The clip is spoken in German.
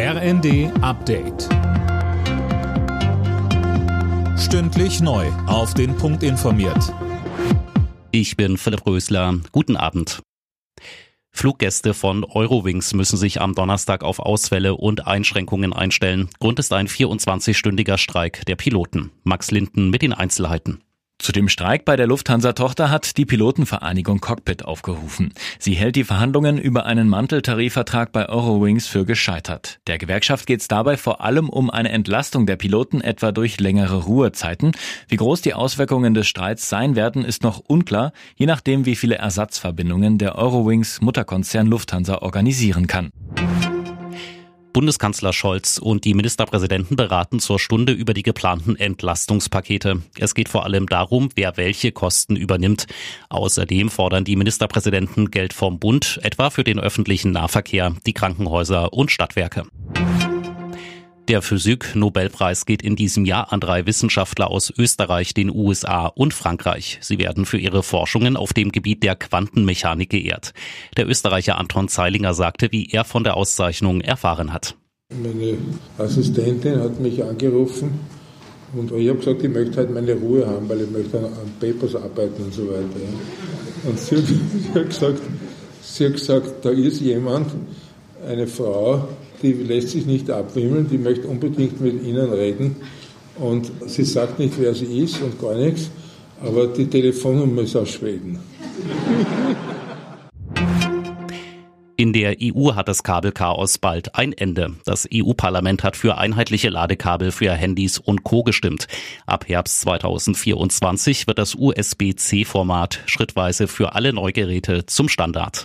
RND Update. Stündlich neu. Auf den Punkt informiert. Ich bin Philipp Rösler. Guten Abend. Fluggäste von Eurowings müssen sich am Donnerstag auf Ausfälle und Einschränkungen einstellen. Grund ist ein 24-stündiger Streik der Piloten. Max Linden mit den Einzelheiten. Zu dem Streik bei der Lufthansa-Tochter hat die Pilotenvereinigung Cockpit aufgerufen. Sie hält die Verhandlungen über einen Manteltarifvertrag bei Eurowings für gescheitert. Der Gewerkschaft geht es dabei vor allem um eine Entlastung der Piloten etwa durch längere Ruhezeiten. Wie groß die Auswirkungen des Streits sein werden, ist noch unklar, je nachdem, wie viele Ersatzverbindungen der Eurowings Mutterkonzern Lufthansa organisieren kann. Bundeskanzler Scholz und die Ministerpräsidenten beraten zur Stunde über die geplanten Entlastungspakete. Es geht vor allem darum, wer welche Kosten übernimmt. Außerdem fordern die Ministerpräsidenten Geld vom Bund, etwa für den öffentlichen Nahverkehr, die Krankenhäuser und Stadtwerke. Der Physik-Nobelpreis geht in diesem Jahr an drei Wissenschaftler aus Österreich, den USA und Frankreich. Sie werden für ihre Forschungen auf dem Gebiet der Quantenmechanik geehrt. Der Österreicher Anton Zeilinger sagte, wie er von der Auszeichnung erfahren hat. Meine Assistentin hat mich angerufen und ich habe gesagt, ich möchte halt meine Ruhe haben, weil ich möchte an Papers arbeiten und so weiter. Und sie hat, gesagt, sie hat gesagt, da ist jemand, eine Frau, die lässt sich nicht abwimmeln, die möchte unbedingt mit Ihnen reden. Und sie sagt nicht, wer sie ist und gar nichts, aber die Telefonnummer ist aus Schweden. In der EU hat das Kabelchaos bald ein Ende. Das EU-Parlament hat für einheitliche Ladekabel für Handys und Co. gestimmt. Ab Herbst 2024 wird das USB-C-Format schrittweise für alle Neugeräte zum Standard.